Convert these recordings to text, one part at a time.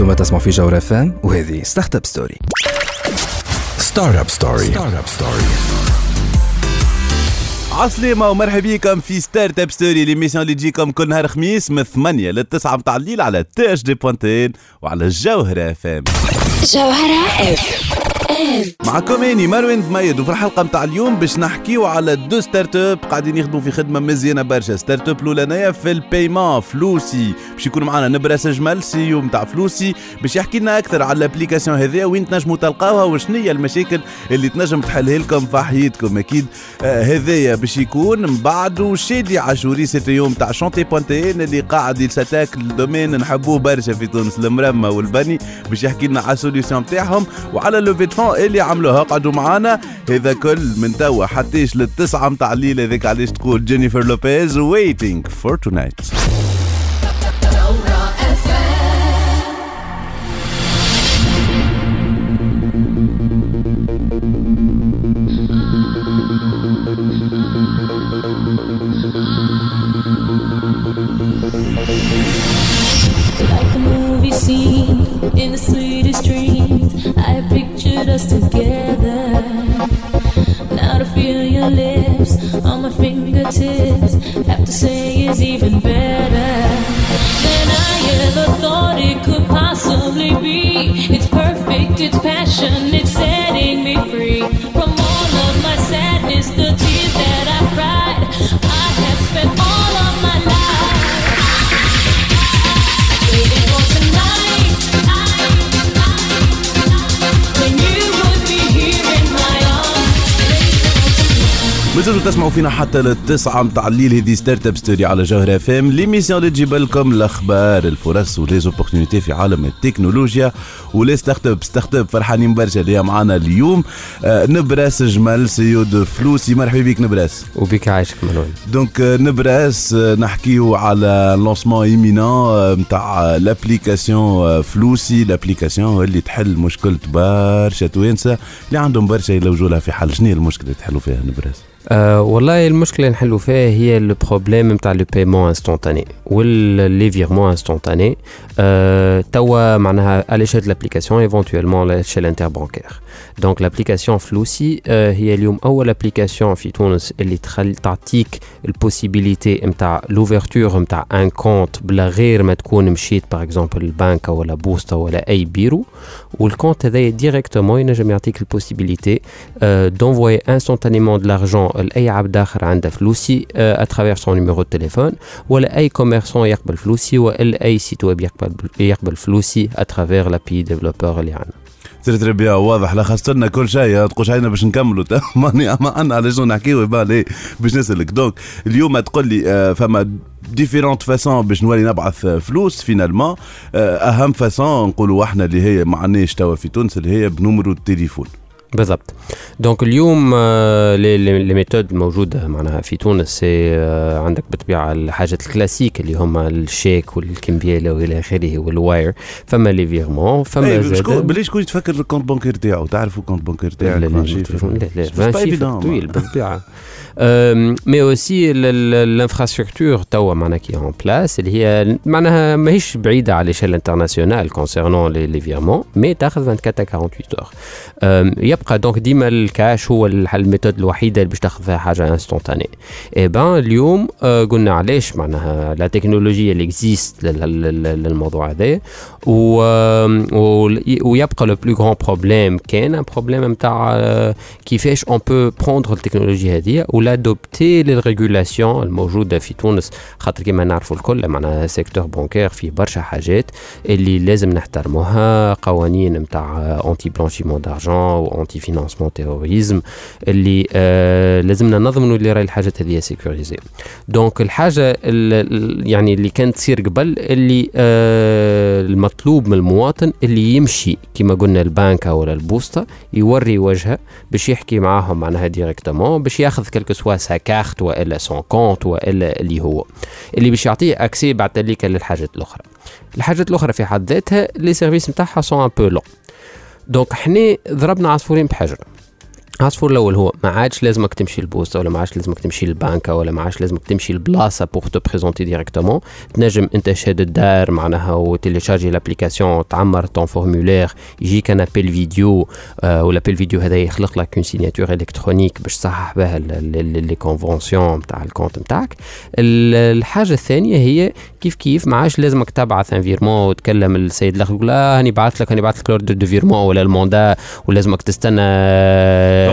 أنتم تسمعوا في جوهر فام وهذه ستارت اب ستوري ستارت اب ستوري ستارت اب Story عسلامة ومرحبا بكم في Start-up Story l'émission اللي تجيكم كل نهار خميس من 8 ل 9 متاع الليل على THD point tn وعلى الجوهرة FM جوهرة F معكم إني مروان ضميد وفي الحلقة نتاع اليوم باش نحكيو على deux start-up قاعدين يخدموا في خدمة مزيانة برشا. start-up الأولانية في ال paiement فلوسي. باش يكون معنا نبراس جمال CEO نتاع فلوسي باش يحكي لنا أكثر على ال application هذه وين تنجموا تلقاوها وشنو هي المشاكل اللي تنجم تحلها لكم في حياتكم. أكيد آه هذايا باش يكون من بعد شادي عاشوري CTO متاع Chantier point tn اللي قاعد s'attaque ال domaine نحبوه برشا في تونس المرمى والبني باش يحكي لنا على ال solution تاعهم. وعلى levée de fonds اللي عملوها. قعدوا معانا. هذا كل من توا حتىش للتسعة متاع الليل هذاك علاش تقول جينيفر لوبيز Waiting for Tonight تسمعوا فينا حتى للتسعة متاع الليل هذه Start-up Story على جوهرة FM l'émission اللي تجيب لكم الأخبار الفرص و les opportunités في عالم التكنولوجيا. و les start-up start-up فرحانين برشا اللي معانا اليوم. آه، نبراس جمال CEO de فلوسي مرحبا بك نبراس. وبك عايشك مروان donc آه، نبراس آه، نحكيو على lancement imminent نتاع l'application فلوسي. l'application اللي تحل مشكلة برشا توانسة. اللي عندهم برشا يلوجوا لها في حل. شنو هي المشكلة اللي تحلوا فيها نبراس؟ أه والله المشكلة اللي نحلوا فيها هي le problème نتاع le paiement instantané و les virements instantanés أه توا معناها على échelle de l'application éventuellement على échelle interbancaire donc l'application فلوسي أه هي اليوم اول application في تونس اللي تخل تعطيك ال possibilité نتاع l'ouverture نتاع un compte بلا غير ما تكون مشيت par exemple البنك ولا بوسطه ولا اي بيرو وال compte هذايا directement ينجم يعطيك ال possibilité d'envoyer instantanément de l'argent لاي عبد آخر عنده فلوسي à travers son numéro de téléphone ولا أي commerçant يقبل فلوسي ولا أي site web يقبل يقبل فلوسي à travers l'API développeur اللي عندنا. très très bien واضح. لخصت لنا كل شيء تقولش علينا باش نكملوا. ماني ما أنا على شنو نحكيو بالي باش نسألك. donc اليوم تقول لي آه، فما différentes façons باش نولي نبعث آه، فلوس finalement أهم façon نقولوا إحنا اللي هي ما عندناش توا في تونس اللي هي بنمرو التليفون. بالضبط donc اليوم آه، لي لي لي ميثود الموجوده معناها في تونس c'est آه، عندك بالطبيعة الحاجات ال classiques اللي هما الشيك والكمبيالة وإلى آخره والواير فما les virements فما زاد بلاش شكون يتفكر ال compte bancaire تاعو تعرفوا ال compte bancaire تاعو لا لا؟ لا لا C'est pas évident, 20 chiffres طويل. بالطبيعه mais aussi ال infrastructure توا معناها qui en place اللي هي معناها ماهيش بعيدة على l'échelle internationale concernant les virements mais تاخذ 24 à 48 or يبقى donc ديما الكاش هو ال méthode الوحيدة اللي باش تاخذ فيها حاجة instantanée et ben اليوم آه، قلنا علاش معناها la technologie اللي existe للموضوع هذا. ويبقى le plus grand problème كان un problème نتاع آه، كيفاش on peut prendre التكنولوجيا هذه و l'adopter لل régulation الموجودة في تونس. خاطر كما نعرفوا الكل معناها secteur bancaire فيه برشا حاجات اللي لازم نحترموها قوانين نتاع anti-blanchiment d'argent و anti-financement terrorisme اللي آه لازمنا نضمنوا اللي راهي الحاجات هذه sécurisées donc الحاجة ال- ال- يعني اللي كانت تصير قبل اللي آه المطلوب من المواطن اللي يمشي كما قلنا البنكة ولا البوسطة يوري وجهه باش يحكي معاهم معناها directement باش ياخذ quel que soit sa carte والا son compte والا اللي هو اللي باش يعطيه accès بعد ذلك للحاجات الأخرى. الحاجات الأخرى في حد ذاتها les services نتاعها sont un peu lents donc حنا ضربنا عصفورين بحجر. العصفور الأول هو ما عادش لازمك تمشي للبوسطه ولا ما عادش لازمك تمشي للبنكة ولا ما عادش لازمك تمشي لبلاصة pour te présenter directement تنجم أنت شاد الدار معناها و télécharger l'application تعمر ton formulaire يجيك un appel vidéo آه وال appel vidéo هذا يخلق لك une signature électronique باش تصحح بها les conventions نتاع ال compte نتاعك الحاجة الثانية هي كيف كيف ما عادش لازمك تبعث un virement وتكلم السيد الآخر يقول لا هاني بعث لك هاني بعث لك l'ordre de virement ولا ال mandat ولازمك تستنى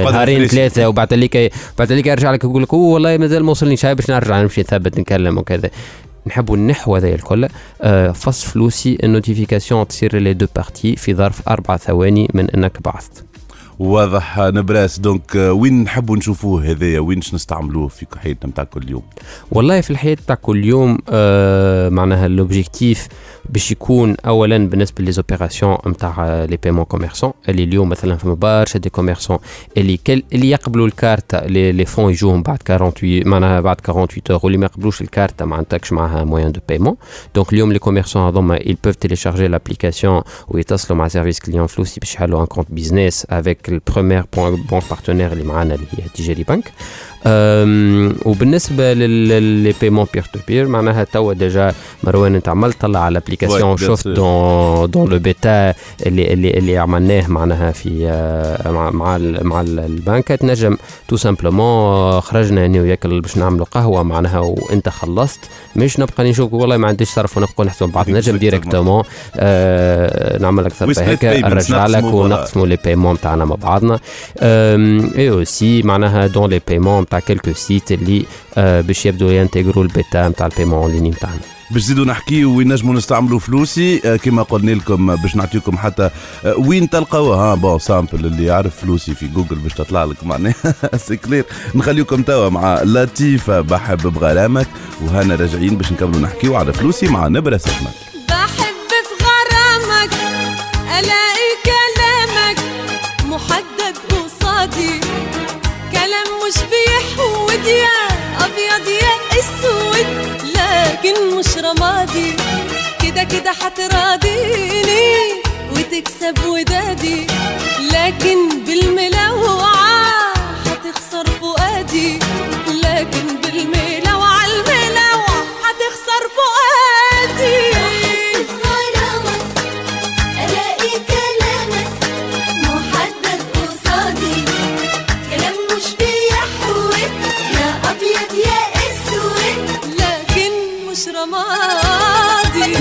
نهارين ثلاثة وبعد لك بعد لك يرجع لك يقول لك والله مازال ما وصلنيش هاي باش نرجع نمشي نثبت نكلم وكذا. نحبوا ننحوا هذا الكل. آه، في فلوسي ال notification تصير les deux parties في ظرف أربع ثواني من إنك بعثت. واضح نبراس. donc آه، وين نحبوا نشوفوه هذايا وين نستعملوه في حياتنا نتاع كل يوم؟ والله في الحياة تاع كل يوم آه معناها l'objectif باش يكون اولا بالنسبة les opérations نتاع les paiements commerçants اللي اليوم مثلا فما برشا des commerçants اللي كل اللي يقبلوا ال carte les, les fonds يجوهم بعد 48 معناها بعد 48 heures واللي ما يقبلوش الكارت ما عندكش معاها moyen de paiement donc اليوم les commerçants هذوما ils peuvent télécharger l'application ويتصلوا مع service client فلوسي باش يحلوا un compte business avec ال première banque partenaire اللي معانا اللي هي التجاري بنك وبالنسبة ل les paiements peer to peer معناها توا déjà مروان انت عملت طلع على ال application شفت dans dans le bêta اللي اللي اللي عملناه معناها في مع مع, مع البنك. تنجم tout simplement خرجنا أنا وياك باش نعملوا قهوة معناها وانت خلصت. مش نبقى نشوف والله ما عنديش صرف ونبقى نحسب بعض. نجم directement آه نعمل أكثر هيك نرجع لك ونقسموا les paiements تاعنا مع بعضنا. et aussi معناها dans les paiements تاع quelques sites اللي باش يبدو ينتجروا البيتا نتاع ال paiement en ligne نتاعنا باش نزيدوا نحكيو وين نجموا نستعملوا فلوسي كما قلنا لكم باش نعطيكم حتى وين تلقاوها ها bon simple اللي يعرف فلوسي في جوجل باش تطلع لك معناها c'est clair نخليكم توا مع لطيفه بحب بغرامك وهنا راجعين باش نكملوا نحكيو على فلوسي مع نبراس جمال بحب في غرامك بيحود يا أبيض يا أسود لكن مش رمادي. كده كده هتراضيني وتكسب ودادي. لكن بالملوعة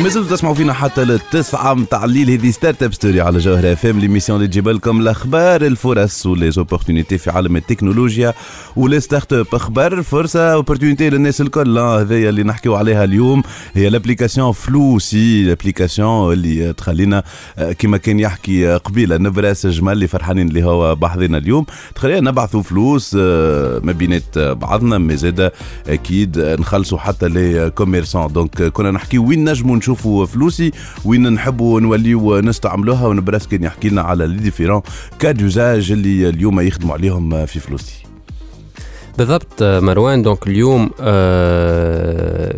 ما تسمعوا فينا حتى للتسعة متاع الليل. هذه Startup Story على جوهر اف ام l'émission اللي تجيب لكم الأخبار؟ الفرص و les opportunités في عالم التكنولوجيا و les startups أخبار فرصة opportunité للناس الكل. هذايا اللي نحكيو عليها اليوم هي l'application فلوسي l'application اللي تخلينا آه، كما كان يحكي قبيلة نبراس جمال اللي فرحانين اللي هو بحذانا اليوم. تخلينا نبعثوا فلوس آه، ما بينات بعضنا mais زادة أكيد نخلصوا حتى les commerçants donc كنا نحكي وين نجموا نشوفوا فلوسي وين نحبوا نوليو نستعملوها ونبراس كان يحكي لنا على les différents cas d'usage اللي اليوم يخدموا عليهم في فلوسي. بالضبط مروان donc اليوم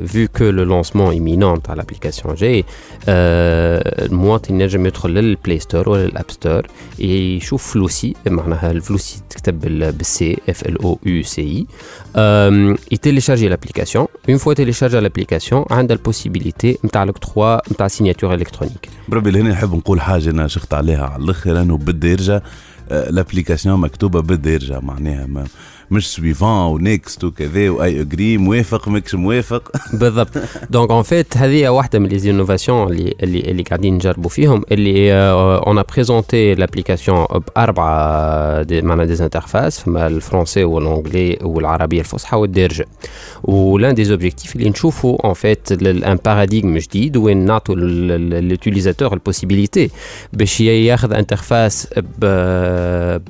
vu que le lancement imminent تاع l'application جاي آه، المواطن ينجم يدخل لل Play Store ولا ال App Store يشوف فلوسي معناها الفلوسي تكتب بال- بال F L O U C I ي télécharger l'application une fois téléchargée l'application عندها ال possibilité نتاع l'octroi نتاع signature électronique بربي لهنا نحب نقول حاجة أنا شخت عليها على الآخر انه بالدارجه آه، l'application مكتوبه بالدارجه معناها ما مش suivant و next وكذا و I agree موافق ماكش موافق. بالضبط. دونك اون فيت هذه واحدة من les innovations اللي اللي اللي قاعدين نجربوا فيهم اللي on a présenté l'application باربعه des معناها des interfaces فما ال français وال anglais والعربيه الفصحى والدارجه و l'un des objectifs اللي نشوفوا en fait un paradigme جديد وين نعطوا لل utilisateur ال possibilité باش ياخذ interface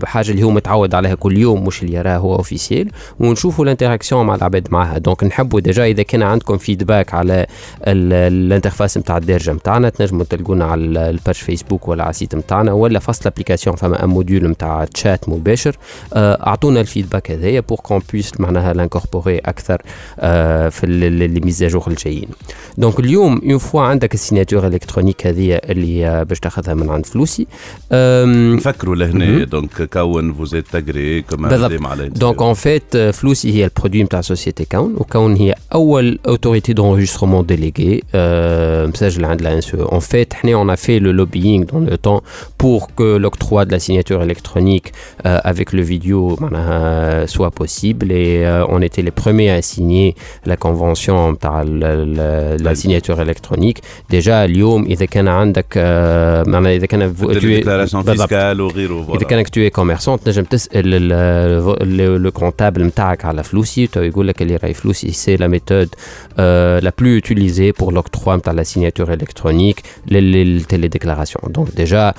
بحاجة اللي هو متعود عليها كل يوم مش اللي يراه هو officiel ونشوفوا ال interaction مع العباد معها. donc نحبوا déjà إذا كان عندكم feedback على ال- ال interface نتاع الدارجة نتاعنا تنجموا تلقونا على ال- ال page Facebook ولا على ال site نتاعنا ولا في ال application فما un module نتاع تشات مباشر. آه، أعطونا ال feedback هذايا pour qu'on puisse معناها l'incorporer أكثر آه، في les mises à jour الجايين. donc اليوم une fois عندك ال signature électronique هذه اللي باش تاخذها من عند فلوسي نفكروا لهنا donc quand vous êtes agréé كما بالضبط. على donc en fait فلوسي هي ال produit نتاع société كون وكون هي اول autorité d'enregistrement déléguée مسجل عند l'ANCE. En fait, حنا on a fait le lobbying dans le temps pour que l'octroi de la signature électronique euh, avec le vidéo معناها, soit possible et euh, on était les premiers à signer la convention نتاع ال- ال- la signature électronique. Déjà اليوم اذا كان عندك آه، معناها اذا كان déclaration بالضبط. fiscale وغيره اذا كانك تو commerçant تنجم تسال le comptable نتاعك على فلوسي تو يقول لك اللي راهي فلوسي c'est la méthode la plus utilisée pour l'octroi نتاع la signature électronique لل télédéclaration donc déjà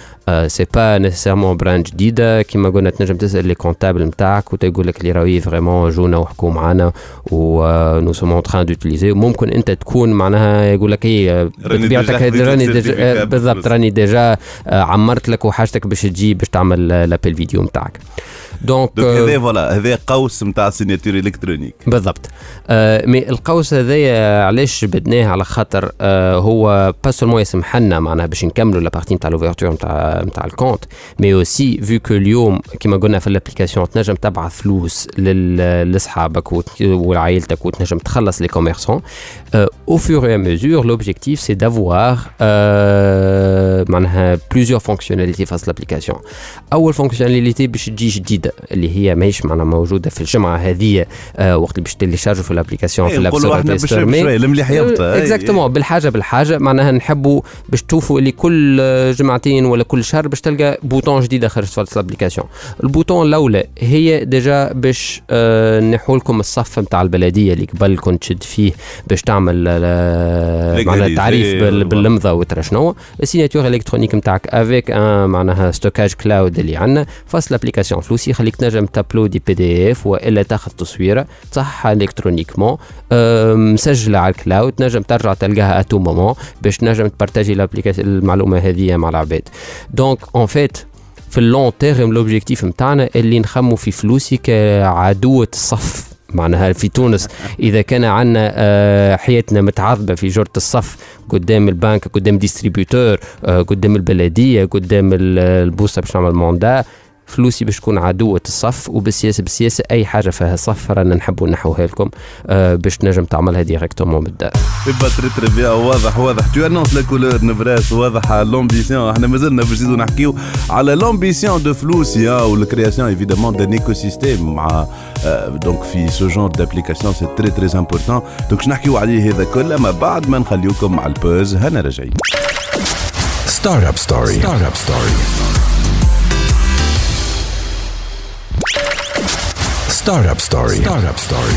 c'est pas nécessairement براند جديده كيما قلنا تنجم تسال les comptables نتاعك وتقول لك اللي راهي vraiment جونا وحكوا معنا et nous sommes en train d'utiliser وممكن انت تكون معناها يقول لك راني بطبيعتك راني déjà بالضبط. راني déjà عمرت لك وحاجتك باش تجي باش تعمل l'appel vidéo نتاعك donc donc آه، هذا voilà هذا قوس نتاع signature électronique بالضبط. آه mais القوس هذايا علاش بدناه على خاطر آه هو pas seulement يسمح لنا معناها باش نكملوا la partie نتاع l'ouverture نتاع نتاع ال compte mais aussi vu que اليوم كيما قلنا في ال application تنجم تبعث فلوس لل- لاصحابك وت- ولعائلتك وتنجم تخلص les commerçants au fur et mesure l'objectif c'est d'avoir euh, معناها plusieurs fonctionnalités face l'application. أول fonctionnalité باش تجي جديدة. اللي هي ماهيش معناها موجودة في الجمعة هذه آه وقت اللي باش تيليشارجوا في ال application في ال App Store mais المليح يبطأ exactement بالحاجة بالحاجة معناها نحبوا باش تشوفوا اللي كل آه، جمعتين ولا كل شهر باش تلقى bouton جديده خرج في ال application. ال bouton الأولى هي déjà باش آه نحوا لكم الصف نتاع البلدية اللي قبل كنت تشد فيه باش تعمل آه، معناها تعريف بالإمضاء وترى شنو ال signature électronique نتاعك avec معناها stockage cloud اللي عندنا. face l'application فلوسي يخليك تنجم تابلودي PDF وإلا تاخذ تصويره تصحها électroniquement. مسجله على ال cloud تنجم ترجع تلقاها à tout moment باش تنجم تبارتاجي ال application المعلومة هذه مع العباد. donc en fait في ال long terme l'objectif نتاعنا اللي نخمو في فلوسي كعدوة الصف معناها في تونس إذا كان عندنا آه، حياتنا متعذبه في جرة الصف قدام البنك قدام distributeur آه، قدام البلدية قدام ال- البوسطه باش نعمل mandat فلوسي باش تكون عدوة الصف وبالسياسة بالسياسة أي حاجة فيها صف رانا نحبوا نحوها لكم آه، باش تنجم تعملها directement بالدار يبقى très très bien واضح واضح. tu annonces la couleur نفراس واضح l'ambition إحنا مازلنا باش نزيدو نحكيو على l'ambition de فلوسي وال création évidemment d'un écosystème مع donc في ce genre d'application c'est très très important donc باش نحكيو عليه هذا كله. ما بعد ما نخليوكم مع ال pause. هنا راجعين Startup Story. Startup Story. Startup Story. Startup Story.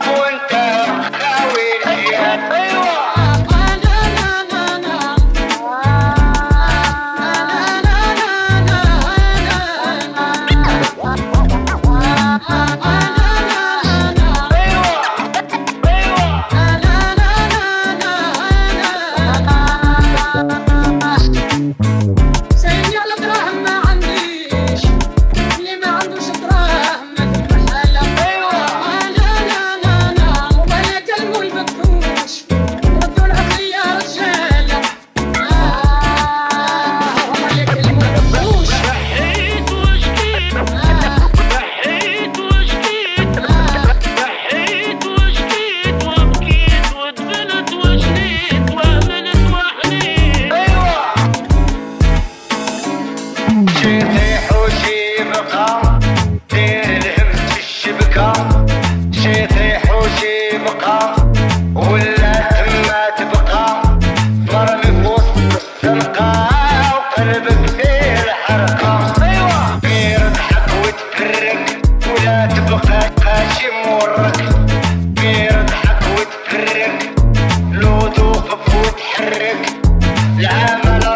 Punta, La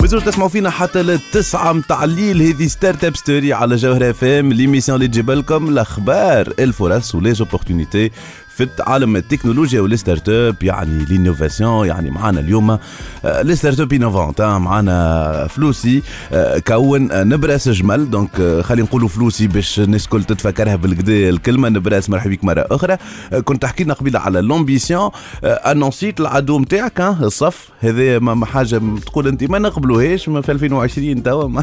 مازلتوا تسمعوا فينا حتى للتسعة متاع الليل. هذه Startup Story على جوهر FM l'émission اللي تجيب لكم الأخبار الفرص و les opportunités في عالم التكنولوجيا وال startup يعني l'innovation يعني معنا اليوم آه، les startups innovantes معنا فلوسي آه، كون آه، نبراس جمل. donc آه، خلينا نقولوا فلوسي باش الناس الكل تتفكرها بالكدا الكلمة نبراس مرحبا بك مرة أخرى. آه، كنت تحكي لنا قبيلة على l'ambition انونسيت العدو نتاعك آه، الصف. هذا ما حاجة تقول أنت ما نقبلوهاش في 2020 توا.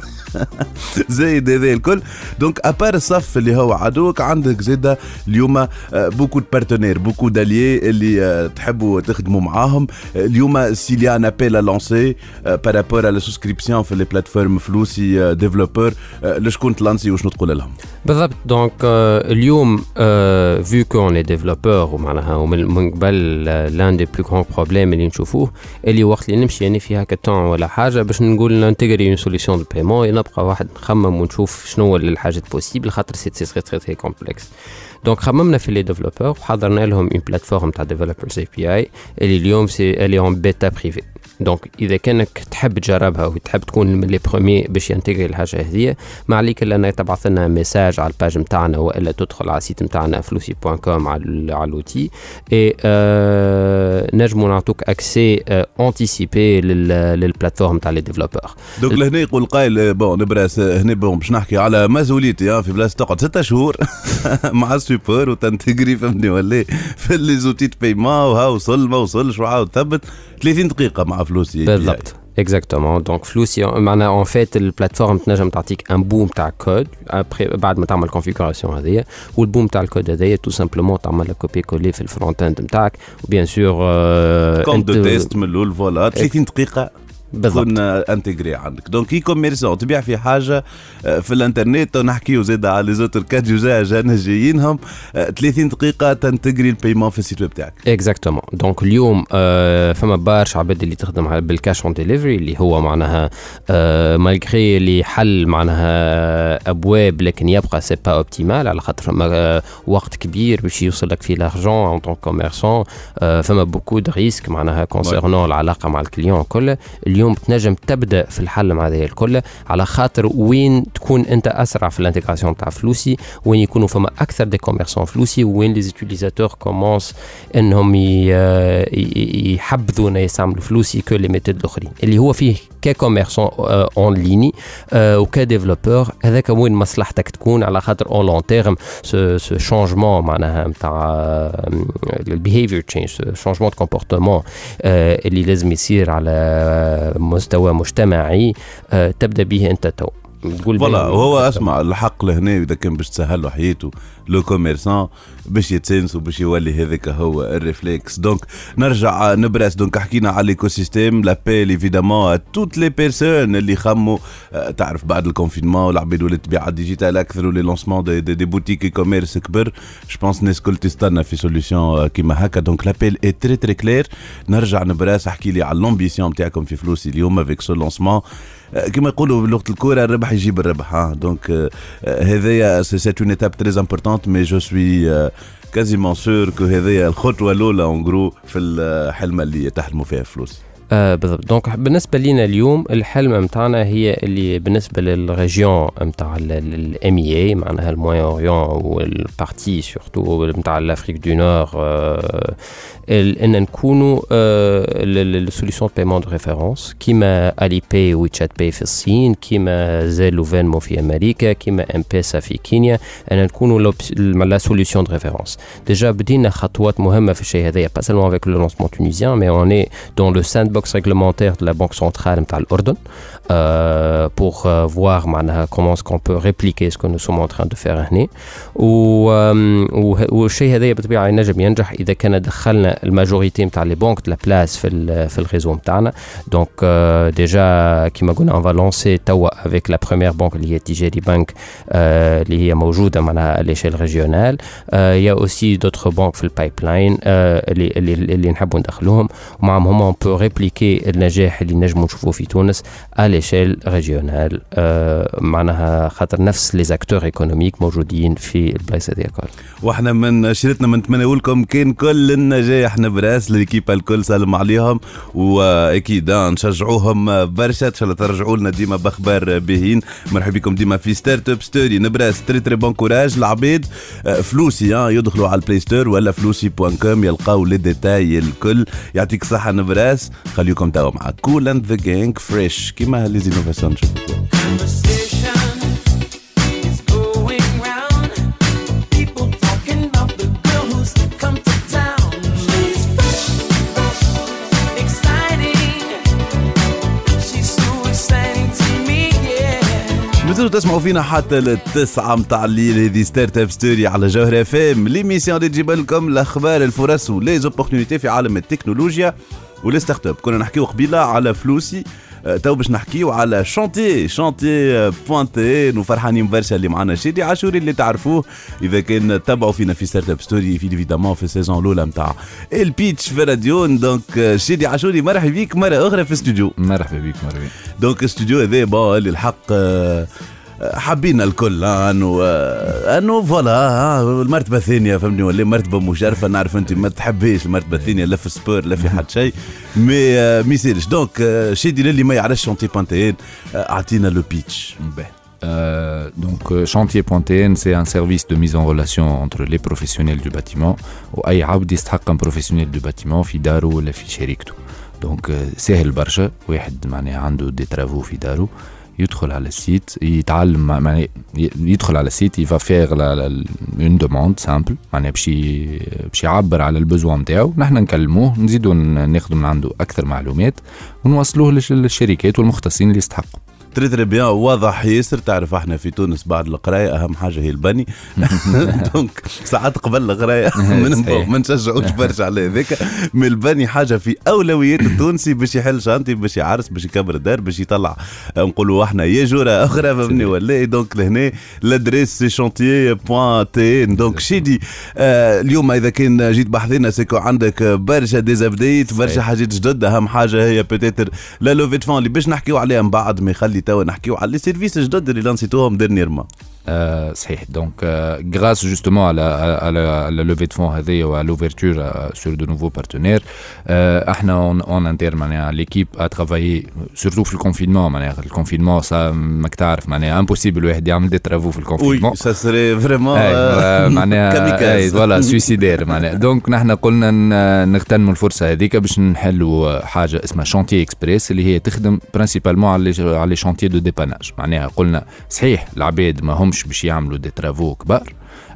زايد هذا الكل. donc à part الصف اللي هو عدوك عندك زاده اليوم beaucoup partenaires beaucoup d'alliés اللي آه، تحبوا تخدموا معاهم. آه، اليوم s'il y a un appel à lancer euh, par rapport à la souscription في les plateformes فلوسي développeurs لشكون تلانسي وشنو تقول لهم بالضبط. donc آه، اليوم آه، vu que les développeurs ومعناها ومن من قبل لأن des plus grands problèmes اللي نشوفوه اللي وقت اللي نمشي يعني في هكا تون ولا حاجة باش نقول نانتيغري une solution de paiement نبقى واحد نخمم ونشوف شنو هو الحاجات possible خاطر c'est c'est très très très complexe donc خممنا في les développeurs وحضرنا لهم une plateforme تاع developers API اللي اليوم c'est elle est en bêta privée donc إذا كانك تحب تجربها وتحب تكون من les premiers باش ينتجري الحاجة هذه ما عليك إلا إنك تبعث لنا message على ال page نتاعنا وإلا تدخل على ال site نتاعنا فلوسي point com على على ال outil اي آه نجموا نعطوك accès anticipé لل plateforme تاع les développeurs donc لهنا يقول قايل bon نبراس هنا bon باش نحكي على مسؤوليتي آه، في بلاصة تقعد ستة شهور مع ال support وتنتجري فهمني ولا في les outils paiement وها وصل ما وصلش وعاود ثبت. 30 دقيقه مع فلوسي بالضبط exactement donc فلوسي معناها en fait ال plateforme تنجم تعطيك un bout تاع code après بعد ما تعمل ال configuration هذيا وال bout تاع الكود هذايا tout simplement تعمل لك copier-coller في ال front-end نتاعك و bien sûr comme de test من الأول voilà 30 دقيقه بالضبط. تكون انتجري عندك. donc اي commerçant تبيع في حاجة آه، في الانترنت ونحكيو زاد على les autres كات جانا جايينهم آه، 30 دقيقة تنتجري ال paiement في ال site web تاعك. exactement donc اليوم آه فما برشا عباد اللي تخدم بال cash on delivery اللي هو معناها آه malgré اللي حل معناها أبواب لكن يبقى c'est pas optimal على خاطر فما آه وقت كبير باش يوصل لك فيه l'argent en tant commerçant آه فما beaucoup de risques معناها concernant العلاقة مع ال client كله. اليوم تنجم تبدأ في الحل مع هذه الكل على خاطر وين تكون أنت أسرع في ال intégration تاع فلوسي وين يكونوا فما أكثر des commerçants فلوسي وين les utilisateurs commencent إنهم ي- يحبذوا يستعملوا فلوسي que les méthodes الاخرين اللي هو فيه ك commerçant en ligne و ك développeur هذاك وين مصلحتك تكون على خاطر en long terme ce ce changement معناها نتاع ال behavior change changement comportement اللي لازم يصير على مستوى مجتمعي آه، تبدأ به أنت تو. تقول voilà وهو أسمع الحق لهنا إذا كان باش تسهل له حياته. le commerçant باش يتسنس وباش يولي هذاك هو ال réflexe donc نرجع نبراس donc حكينا على ال écosystème l'appel évidemment toutes les personnes اللي خموا. آه، تعرف بعد ال confinement العباد ولات تبيع على ال digital أكثر و le lancement des, des, des boutiques e-commerce كبر je pense الناس الكل تستنى في solution كيما هكا. donc l'appel est très très clair نرجع نبراس. احكي لي على l'ambition نتاعكم في فلوسي اليوم avec ce lancement كما يقولوا بلغة الكورة الربح يجيب الربح ها. donc آه، آه، هذايا c'est une étape très importante mais je suis quasiment sûr que هذايا الخطوة الأولى en gros في الحلمة اللي تحلموا فيها فلوس آه بالضبط. donc بالنسبة لينا اليوم الحلم نتاعنا هي اللي بالنسبة لل région نتاع ال MEA معناها ال Moyen-Orient و ال partie surtout نتاع ال Afrique du Nord إن نكونوا ال solution paiement de référence كيما Alipay WeChat Pay في الصين كيما Zelle و Venmo في أمريكا كيما M-Pesa في كينيا إن نكونوا la solution de référence déjà بدينا خطوات مهمة في الشيء هذايا pas seulement avec le lancement tunisien mais on est dans le sandbox réglementaire de la banque centrale نتاع الاردن euh, pour euh, voir معناها comment est-ce qu'on peut répliquer ce que nous sommes en train de faire هنا و- آم، وه- والشيء هذايا بالطبيعه ينجم ينجح اذا كان دخلنا ال majorité نتاع les banques de la place في ال- في ال réseau نتاعنا donc déjà كيما قلنا on va lancer توا avec la première banque اللي هي Attijari Bank آه، اللي هي موجوده معناها à l'échelle régionale y a aussi d'autres banques في ال pipeline اللي اللي اللي نحبوا ندخلوهم ومعهم هما on peut répliquer répliquer النجاح اللي نجموا نشوفوه في تونس à l'échelle régionale آه معناها خاطر نفس les acteurs économiques موجودين في البلايص هذيك وإحنا من جهتنا بنتمنى لكم كان كل النجاح نبراس ل l'équipe الكل. سلم عليهم. وأكيد نشجعوهم برشا. إن شاء الله ترجعوا لنا ديما بأخبار باهين مرحبا بكم ديما في Startup Story نبراس très très bon courage العباد فلوسي آه، يدخلوا على ال Play Store ولا فلوسي point com يلقاو les détails الكل. يعطيك الصحة نبراس. خليكم توا مع Kool & the Gang Fresh كيما les innovations conversation is going round. People talking about the girl who's come to town. She's fresh, fresh, exciting. She's so exciting to me, yeah. مازالوا تسمعوا فينا حتى للتسعة متاع الليل هذه Startup Story على جوهر FM l'émission اللي تجيب لكم الاخبار الفرص و les opportunités في عالم التكنولوجيا و les startups كنا نحكيو قبيلة على فلوسي آه، تو باش نحكيو على chantier chantier point tn وفرحانين برشا اللي معنا. شادي عاشوري اللي تعرفوه. إذا كان تبعوا فينا في Startup Story في évidemment في ال saison الأولى نتاع ال pitch في راديون donc آه، شادي عاشوري مرحبا بيك مرة أخرى في الاستوديو مرحبا بك مرحبا. donc الاستوديو هذا bon اللي الحق آه، حابين الكل انه انه voilà المرتبة الثانية فهمني ولا مرتبة مشرفه نعرف أنت ما تحبيش المرتبة الثانية لا في ال sport لا في حد شيء. mais ما يصيرش donc شادي للي ما يعرفش chantier point tn اعطينا le pitch Euh, donc euh, chantier point tn, c'est un service de mise en relation entre les professionnels du bâtiment. واي عبد يستحق un professionnel du bâtiment في داره ولا في شركته donc آه، سهل برشا واحد معناها عنده des travaux في داره يدخل على ال site يتعلم مع- معناها يدخل على ال site il va faire une demande simple معناها باش باش يعبر على ال besoin نتاعو. نحن نكلموه نزيدو ناخذ من عنده أكثر معلومات ونوصلوه للش- للشركات والمختصين اللي يستحقوا. très très bien واضح ياسر تعرف إحنا في تونس بعد القراية أهم حاجة هي البني. donc ساعات قبل القراية ما نشجعوش برشا على هذاك. من البني حاجة في أولويات التونسي باش يحل chantier باش يعرس باش يكبر الدار باش يطلع آه، نقولوا إحنا يا جورة أخرى فهمني ولا donc لهنا l'adresse c'est chantier point tn donc شادي آه، اليوم إذا كان جيت بحثنا c'est que عندك برشا des updates برشا. حاجات جدد. أهم حاجة هي peut-être la levée de fonds اللي باش نحكيو عليها من بعد ما يخلي توا نحكيو على les services جدد اللي lancé يتوهم dernièrement Euh, صحيح donc euh, grâce justement à la, à la, à la levée de fonds هذه ou à l'ouverture euh, sur de nouveaux partenaires euh, إحنا en, en interne معناها l'équipe a travaillé surtout في ال confinement معناها ال confinement ça ماك تعرف معناها impossible الواحد يعمل des travaux في oui ال confinement ça serait vraiment أي، آه، معناها أي، kamikaze voilà suicidaire معناها donc نحن قلنا ن- نغتنموا الفرصه هذيك باش نحلوا حاجة اسمها Chantier Express اللي هي تخدم principalement على les- على les chantiers de dépannage معناها قلنا صحيح العباد ما همش باش يعملوا des travaux كبار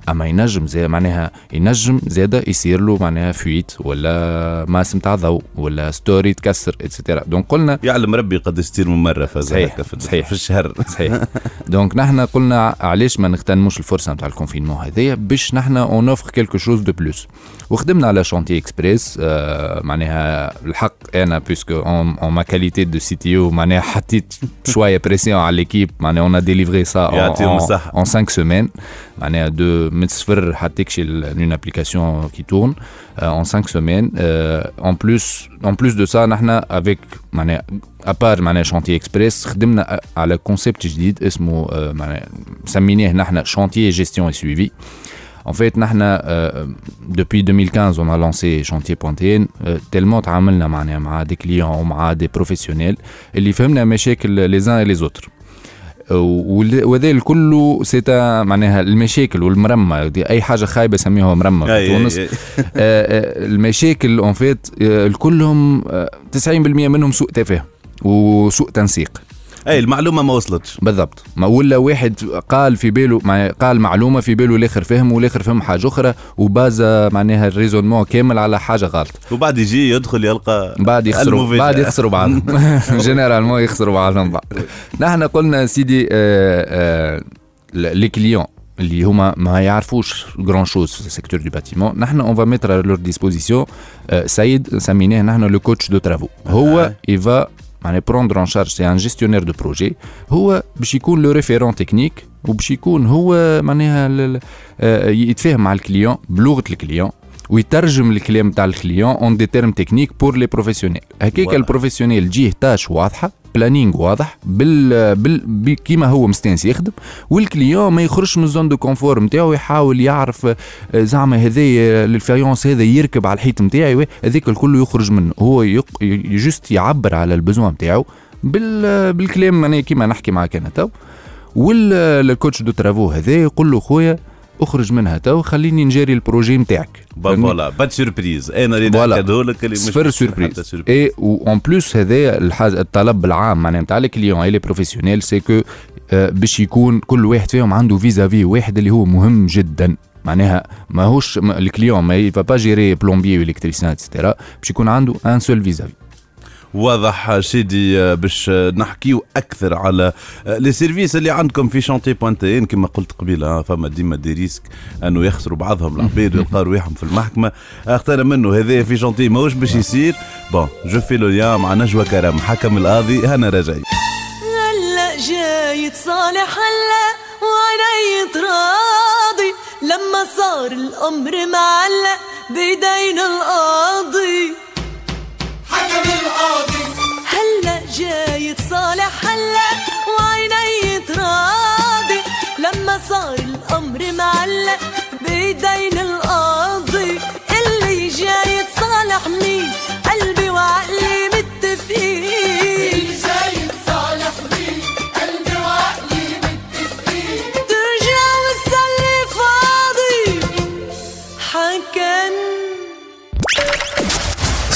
أما ينجم زي معناها ينجم زاده يصير له معناها fuite ولا ماسم تاع ضوء ولا store تكسر et cetera donc قلنا يعلم ربي قد تصير من مره في صحيح، في- صحيح. في الشهر. صحيح. donc نحن قلنا علاش ما نغتنموش الفرصة نتاع ال confinement هذايا؟ باش نحن on offre quelque chose de plus وخدمنا على Chantier Express آه معناها الحق أنا puisque en ma qualité de CTO معناها حطيت شوية pression على l'équipe معناها on délivrait ça en 5 semaines. معناها de من صفر حتى تكشي une application qui tourne en 5 semaines. Euh, en plus en plus de ça نحن avec معناها à part معناها Chantier Express خدمنا على concept جديد اسمه آه، معناها سميناه نحن chantier gestion et suivi En fait, نحن euh, depuis 2015 on a lancé Chantier Point TN euh, tellement تعاملنا معنا مع des clients ومع des professionnels اللي فهمنا مشاكل les uns et les autres. وال- وهذا الكل c'était معناها المشاكل والمرمى دي أي حاجة خايبة سميها مرمى في تونس. آه، آه، المشاكل en fait الكلهم آه، 90% منهم سوء تفاهم وسوء تنسيق. اي المعلومة ما وصلتش. بالضبط. ما ولا واحد قال في باله مع قال معلومة في باله الآخر فهم والاخر فهم حاجة أخرى و basé معناها ال raisonnement كامل على حاجة غلط. وبعد يجي يدخل يلقى بعد يخسروا. بعد يخسروا بعضهم. généralement يخسروا بعضهم بعض. نحن قلنا سيدي آه، آه، les clients اللي هما ما يعرفوش grand-chose في ال secteur du bâtiment نحن on va mettre leur disposition سيد سميناه نحن le coach de travaux هو y va معناها prendre en charge c'est un gestionnaire de projet هو باش يكون le référent technique وباش يكون هو معناها يتفاهم مع ال client بلغه ال client ويترجم الكلام تاع ال client en des termes techniques pour les professionnels. هكاك. ال professionnel تجيه tâche واضحة planning واضح بال, بال... كيما هو مستانس يخدم وال client ما يخرجش من ال zone de confort نتاعو يحاول يعرف آه، زعما هذايا ال faïence هذا يركب على الحيط نتاعي هذاك الكل يخرج منه. هو يق... juste يعبر على ال besoin نتاعو بال... بالكلام أنا كيما نحكي معك أنا تو. وال coach de travaux هذا يقول له خويا اخرج منها تو خليني نجيري ال projet نتاعك. voilà pas surprise أنا اللي. نأكدهولك اللي مش صفر surprise. et en plus هذا الحاجة الطلب العام معناها نتاع ال client et les professionnels c'est que باش يكون كل واحد فيهم عنده vis-à-vis واحد اللي هو مهم جدا. معناها ماهوش ما- الكليون ما يفا با جيري بلومبي والكتريسيان اتسيتيرا باش يكون عنده un seul vis-à-vis واضح شيدي آه، باش آه، نحكيو أكثر على آه، les services اللي عندكم في Chantier Point TN كما قلت قبيله فما ديما des risques أنه يخسروا بعضهم العباد ويلقاو رواحهم في المحكمة. أختار منه هذا في chantier ماهوش باش يصير. bon je fais le lien مع نجوى كرم حكم القاضي هنا راجعين هلا جاي تصالح هلا وعيني تراضي لما صار الأمر معلق بيدين القاضي. هلا جاي تصالح هلا وعيني تراضي. لما صار الأمر معلق بيدين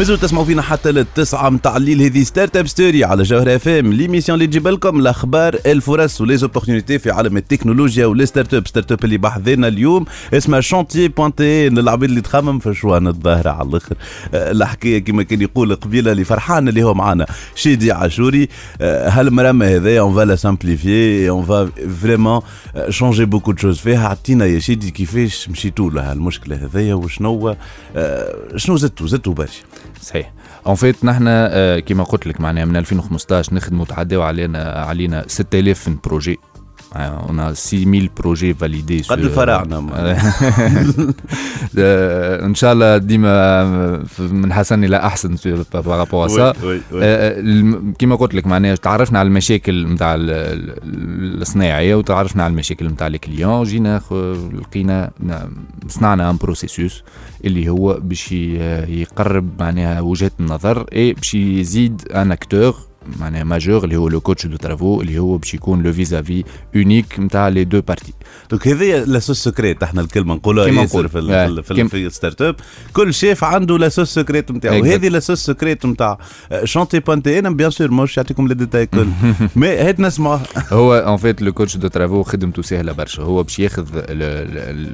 مازالوا تسمعوا فينا حتى للتسعة متاع الليل هذه Startup Story على جوهر اف ام l'émission اللي تجيب لكم الأخبار الفرص و les opportunités في عالم التكنولوجيا و les startups startup اللي بحذنا اليوم اسمها شونتي بوانتي للعباد اللي تخمم في chantier الظاهرة على الآخر. آه، الحكاية كما كان يقول قبيلة اللي فرحان اللي هو معنا شيدي عاشوري. هالمرمى هذايا on va la simplifier on va vraiment changer beaucoup de choses فيها. عطينا يا شيدي كيفاش مشيتوا لها المشكلة هذايا وشنو آه، شنو زدتوا؟ زدتوا برشا. صحيح. en fait نحن آه، كيما قلت لك معناها من 2015 نخدموا تعداو علينا علينا 6000 من projet on a 6000 projets validés قد الفراعنة. ان شاء الله ديما من حسن إلى أحسن par rapport à ça oui. آه، الم- كيما قلت لك معناها تعرفنا على المشاكل نتاع ال- ال- الصناعية وتعرفنا على المشاكل نتاع ال client جينا لقينا صنعنا un processus اللي هو باش يقرب معناها وجهة النظر اي باش يزيد un acteur معناها majeur اللي هو le coach de travaux اللي هو باش يكون le vis-à-vis unique نتاع les deux parties donc هذه la sauce secrète إحنا الكلمة نقولها ياسر. في ال- في ال- في, في ال startup كل شيف عنده la sauce secrète نتاعو la sauce secrète نتاع Chantier Point TN أنا bien sûr ماهوش يعطيكم les détails كل. mais هات نسمعوها هو en fait le coach de travaux خدمته سهلة برشا. هو باش ياخذ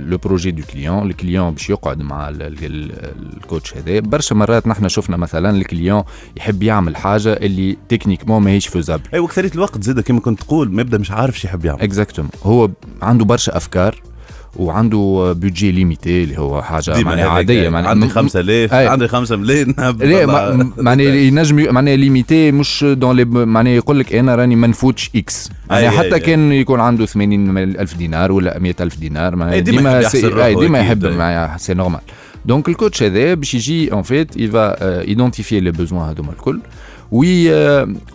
le projet du client ال client باش يقعد مع ال- ال- ال- ال coach هذا. برشا مرات نحن شفنا مثلا ال client يحب يعمل حاجة اللي techniquement ماهيش faisable اي واكثريه الوقت زاد كما كنت تقول ما يبدأ مش عارف شو يحب يعمل. exactement هو عنده برشا أفكار وعنده budget limité اللي هو حاجة معناها عادية معناها عندي م- 5000 أي. عندي 5 ملايين لا ما- معناها ينجم معناها limité مش dans les معناها يقول لك أنا راني ما نفوتش X أي- حتى أي- كان يكون عنده 80 ألف دينار ولا 100 ألف دينار معناها ديما يحب ديما يحب c'est normal donc ال coach هذا باش يجي en fait il va identifier les besoins هذوما الكل. و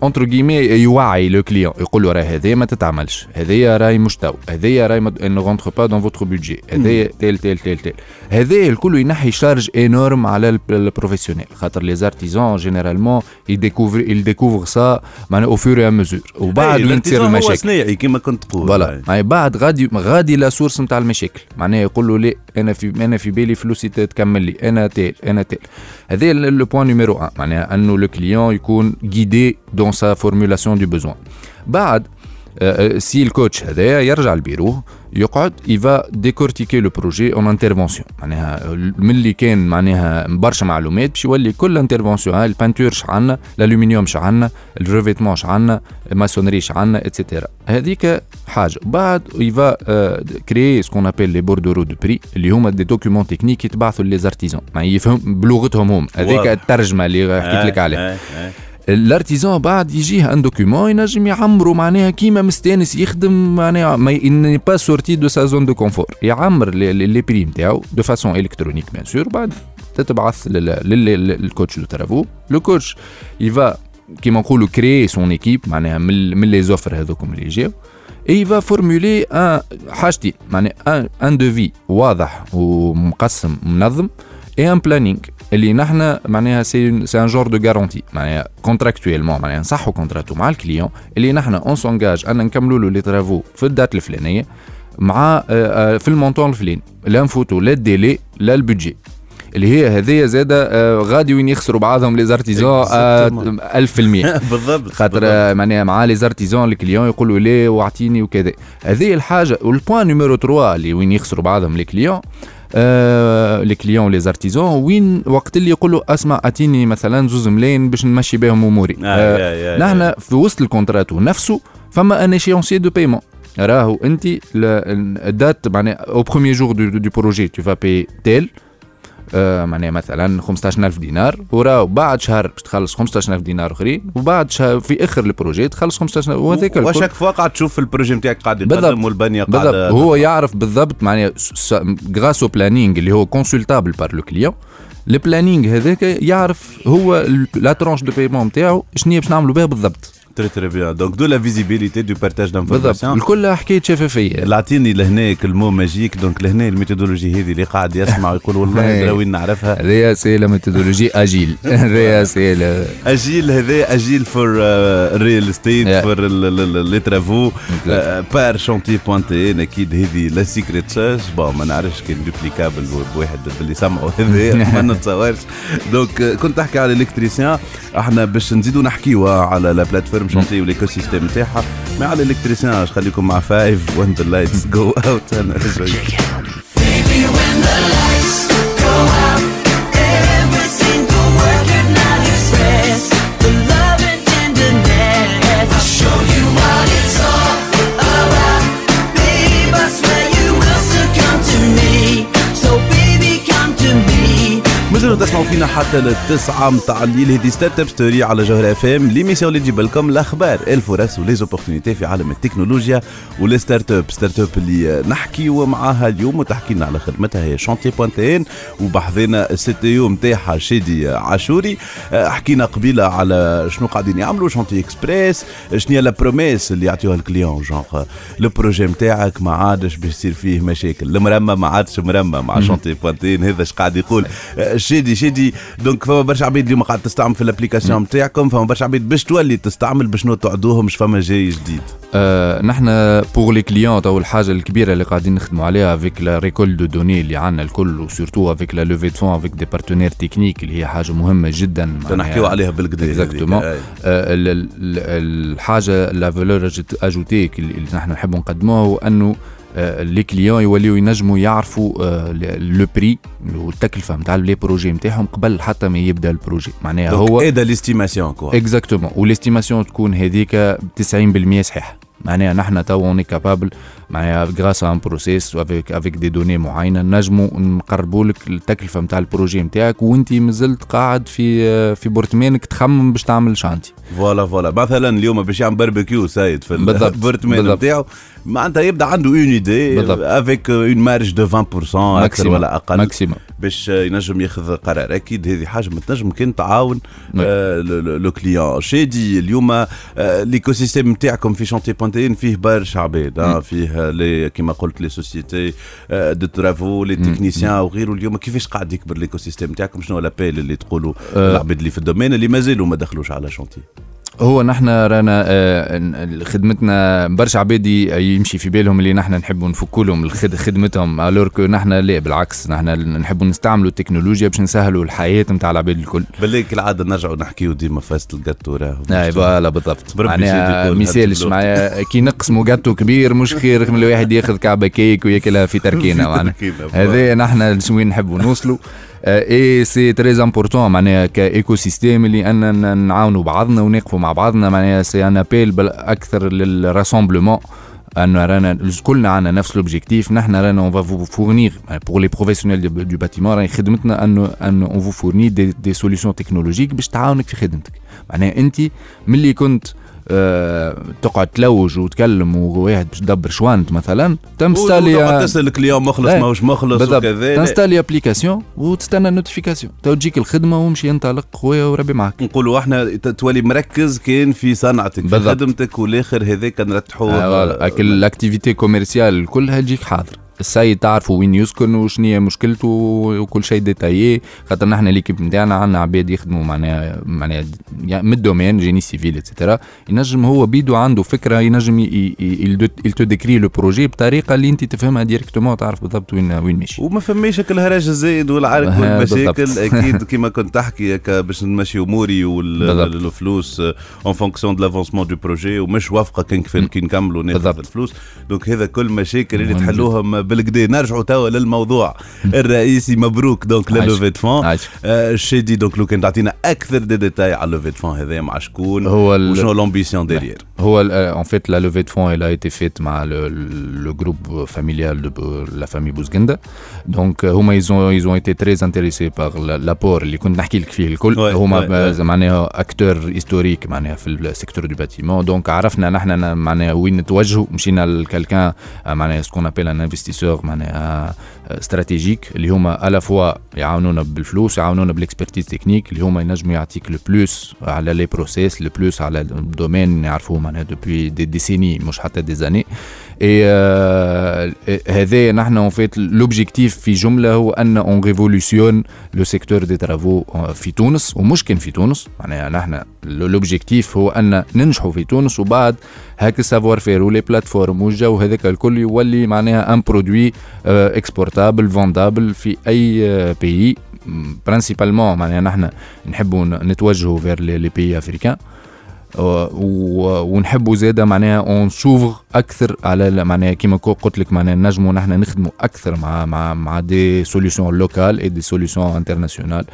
entre guillemets يوعي le client يقول له راه هذايا ما تتعملش. هذايا راهي مش تو هذايا راهي ne rentre pas dans votre budget هذايا tel tel tel tel هذايا الكل ينحي charge énorme على ال- ال professionnel خاطر les artisans généralement ي découvre ي découvre ça معناها au fur et à mesure وبعد وين تصير هو المشاكل. صناعي كما كنت تقول. voilà. يعني بعد غادي غادي la source نتاع المشاكل. معناها يقول له لا أنا في أنا في بالي فلوسي تكمل لي. أنا tel أنا tel. هذا le point numéro 1 معناها أنه le client يكون guidé dans sa formulation de besoins بعد c'est ال coach هذايا يرجع البيرو يقعد il va décortiquer le projet en interventions معناها من اللي كان معناها برشا معلومات باش يولي كل intervention هاي ال peinture شعنا الالومنيوم شعنا ال revêtement شعنا ال maçonnerie شعنا et cetera هذيك حاجة بعد il va créer ce qu'on appelle les bordereaux de prix اللي هما des documents techniques يتبعثوا les artisans يعني يفهم بلغتهم هم هذيك. الترجمه اللي حكيت لك عليها ال artisan بعد يجيه un document ينجم يعمرو معناها كيما مستانس يخدم معناها ما pas sortir de sa zone de confort يعمر les les prix نتاعو de façon électronique bien sûr بعد تتبعث لل- لل- لل coach de travaux le coach il va كيما نقولوا créer son équipe معناها من les offres هذوكم اللي جاو اي va formuler ان حاجتين معناها un devis واضح ومقسم منظم. et un planning اللي نحنا معناها c'est c'est un genre de garantie معناها contractuellement معناها نصحوا كونتراتو مع ال client اللي نحنا on s'engage ان نكملوا له les travaux في ال date الفلانيه مع في ال montant الفلاني لا نفوتوا لا ال délai لا ال budget اللي هي هذيا زاده غادي وين يخسروا بعضهم les artisans Exactement. 1000% بالضبط خاطر معناها مع les artisans ال client يقولوا ليه واعطيني وكذا هذه الحاجة وال point numéro 3 اللي وين يخسروا بعضهم les clients les clients les artisans وين وقت اللي يقولوا أسمع أعطيني مثلا زوز ملايين باش نمشي بهم أموري. آه، يا. نحن في وسط الكونتراتو نفسه فما un échéancier de paiement راهو انت ال date معناها au premier jour de, projet tu vas payer tel آه، معناها مثلا 15000 دينار وراو بعد شهر باش تخلص 15000 دينار أخرين وبعد شهر في آخر ال projet تخلص 15000 وهذاك الكل. و chaque voilà قاعد تشوف ال projet نتاعك قاعد بالضبط. يقدم والبنيه بالضبط. قاعدة. هو يعرف بالضبط معناها grâce au planning اللي هو consultable par le client ال planning هذاك يعرف هو la tranche de paiement نتاعو شنو باش نعملوا بها بالضبط. très très bien donc de la visibilité de partage بالضبط. d'information الكل حكايه شفافيه اللي عطيني لهنا ال mot magique. donc لهنا ال méthodologie هذه اللي قاعد يسمع ويقول والله إيه. درا وين نعرفها. هذايا c'est la méthodologie agile. هذايا c'est agile هذا agile for ريل استيت. فور لي ترافو بار شونتي بوانتين أكيد هذه لا سيكريت ساج بون ما نعرفش كان دوبليكابل بواحد باللي سمعوا هذا ما نتصورش. دونك كنت تحكي على الالكتريسيان إحنا باش نزيدوا نحكيوا على لا بلاتفورم شونتي والايكو سيستيم نتاعها ما على الإلكتريسيان اش خليكم مع فايف وين ذا لايتس جو اوت أنا رجعي تسمعوا فينا حتى للتسعة متاع الليل. هذه start-up story على جوهر اف ام l'émission اللي تجيب لكم الأخبار الفرص و les opportunités في عالم التكنولوجيا وال start-up start-up اللي نحكيو معاها اليوم وتحكي لنا على خدمتها هي Chantier Point TN وبحذانا ال CEO نتاعها شادي عاشوري. حكينا قبيلة على شنو قاعدين يعملوا Chantier Express شنو هي la promesse اللي يعطيوها ال client donc le projet نتاعك ما عادش باش يصير فيه مشاكل. المرمى ما عادش مرمى مع Chantier Point TN هذا اش قاعد يقول؟ آه، شادي. شادي donc فما برشا عبيد اليوم قاعد تستعمل في ال application نتاعكم فما برشا عباد باش تولي تستعمل باش نو تعدوهم مش فما جاي جديد. آه نحن pour les clients تو الحاجة الكبيرة اللي قاعدين نخدموا عليها avec la récolte de données اللي عندنا الكل و surtout avec la levée de fonds avec des partenaires techniques اللي هي حاجة مهمة جدا نحكيو عليها بالكدا exactement الحاجة la valeur ajoutée اللي نحن نحبوا نقدموها هو أنه آه، les clients يوليو ينجموا يعرفوا آه، le prix والتكلفه نتاع les projets نتاعهم قبل حتى ما يبدأ ال projet. معناها هو aide à l'estimation quoi exactement وال estimation تكون هذيك 90% صحيحة. معناها نحن تو on est capable معناها grâce à un process avec avec des données معينة. نجموا نقربوا لك التكلفة نتاع ال projet نتاعك وانت مازلت قاعد في في برتمانك تخمم باش تعمل chantier voilà voilà مثلا اليوم باش يعمل barbecue side في بالضبط. نتاعو معناتها يبدأ عنده une idée. avec une marge de 20% أكثر ولا أقل. maximum باش ينجم ياخذ قرار. أكيد هذه حاجة ما تنجم كان تعاون. آه، لو- كليون شادي اليوم آه، l'écosystème نتاعكم في Chantier Point TN فيه برشا عباد آه، فيه les كيما قلت لي sociétés de travaux les techniciens وغيره اليوم. كيفاش قاعد يكبر l'écosystème نتاعكم شنو l'appel اللي تقولوا آه. العباد اللي في ال domaine اللي مازالوا ما دخلوش على Chantier هو نحن رانا آه، خدمتنا برشا عباد ي- يمشي في بالهم اللي نحن نحبوا نفكوا لهم خدمتهم alors que نحن لا بالعكس نحن نحبوا نستعملوا التكنولوجيا باش نسهلوا الحياة نتاع العباد الكل. بالله كالعاده نرجعوا نحكيو ديما فاست الجاتو راهو. et voilà بالضبط. معناها مثالش هاد معايا كي نقسموا جاتو كبير مش خير من الواحد ياخذ كعبة كيك وياكلها في تركينة معناها. هذا نحن شوين نحبوا نوصلوا. et c'est très important معناها ك écosystème اللي ان نعاونوا بعضنا ونقفوا مع بعضنا معناها c'est un appel أكثر لل rassemblement انه رانا كلنا عندنا نفس l'objectif نحن رانا on va fournir pour les professionnels du bâtiment راهي خدمتنا انه انه on va fournir des, des solutions technologiques باش تعاونك في خدمتك. معناها أنت ملي كنت آه تقعد تلوج وتكلم وواحد باش تدبر chantier مثلا تنستالي تقعد تسال ال client مخلص إيه. ماهوش مخلص وكذا. تنستالي application وتستنى ال notification تو تجيك الخدمة ومشي انطلق خويا وربي معك نقولوا إحنا تولي مركز كان في صنعتك في. خدمتك والآخر هذاك نرتحوه آه،. هاك ال activité commerciale كلها تجيك حاضر السيد تعرفوا وين يسكن وشنو هي مشكلته وكل شيء détaillé. خاطر نحن l'équipe نتاعنا عندنا عباد يخدموا معناها معناها يعني من ال domaine génie civil et cetera ينجم هو بيدو عنده فكرة ينجم il te décrit le projet بطريقة اللي انت تفهمها directement تعرف بالضبط وين وين ماشي. وما فماش الهراج الزايد والعرك آه، والمشاكل. أكيد كما كنت تحكي هكا باش نمشي أموري. والفلوس en fonction de l'avancement du projet ومش وافقة كان كيف كي نكملوا ناخذ. الفلوس. donc هذا كل مشاكل اللي مهم تحلوهم بالكدا نرجعوا توا للموضوع. الرئيسي مبروك donc عايش. للوفي فون. الشادي donc لو كان تعطينا أكثر دي ديتاي على ال levée de fonds هذا مع شكون؟ هو وشنو l'ambition derrière هو en fait la levée de fonds elle a été faite مع le groupe familial de la famille Bouzgenda donc هما ont été très intéressés par la- l'apport اللي كنت نحكي لك فيه الكل. هما. معناها acteurs historiques معناها في ال secteur du bâtiment donc عرفنا نحن معناها وين نتوجهوا. مشينا ل quelqu'un معناها ce qu'on appelle un investisseur معناها stratégique اللي هما à la fois يعاونونا بالفلوس يعاونونا بال expertise technique اللي هما ينجموا يعطيك le plus على les process le plus على ال domaine نعرفوه معناها depuis des décennies مش حتى des années اي هذا نحن en fait l'objectif في جملة هو أن on révolutionne le secteur des travaux في تونس ومش كان في تونس. معناها نحن l'objectif هو أن ننجحوا في تونس وبعد هاك ال savoir-faire و les plateformes والجو هذاك الكل يولي معناها un produit exportable vendable في أي pays principalement معناها نحن نحبوا نتوجهوا vers les pays africains ونحبوا زاده معناها on s'ouvre أكثر على معناها كيما قلت لك معناها نجموا نحن نخدموا أكثر مع مع مع des solutions locales et des solutions internationales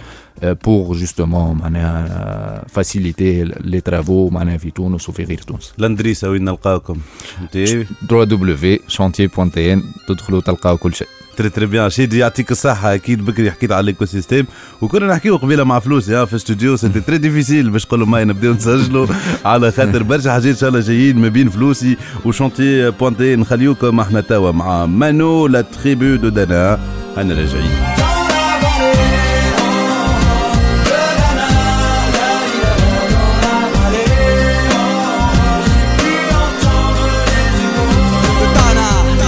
pour justement معناها faciliter les travaux معناها في تونس وفي غير تونس l'adresse وين نلقاوكم؟ انت www.chantier.tn تدخلوا تلقاو كل شيء très très bien شادي يعطيك الصحة أكيد بكري حكيت على ال écosystème وكنا نحكيو قبيلة مع فلوس يا في استوديو سيتي تري ديفيسيل باش نقولوا ما نبداو نسجلوا على خاطر برشا حاجات إن شاء الله جايين ما بين فلوسي وشونتي بوانتي نخليوكم إحنا توا مع مانو لا تريبو دو دانا أنا راجعين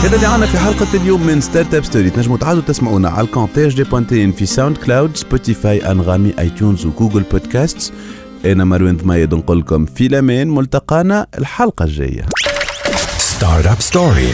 هذا اللي عنا في حلقة اليوم من ستارت اب ستوري تنجموا تعادوا تسمعونا على الكونتاج دي بوانتين في ساوند كلاود سبوتيفاي أنغامي اي تيونز وجوجل بودكاست أنا مروان ضمايد نقول لكم في الأمان ملتقانا الحلقة الجاية. Startup Story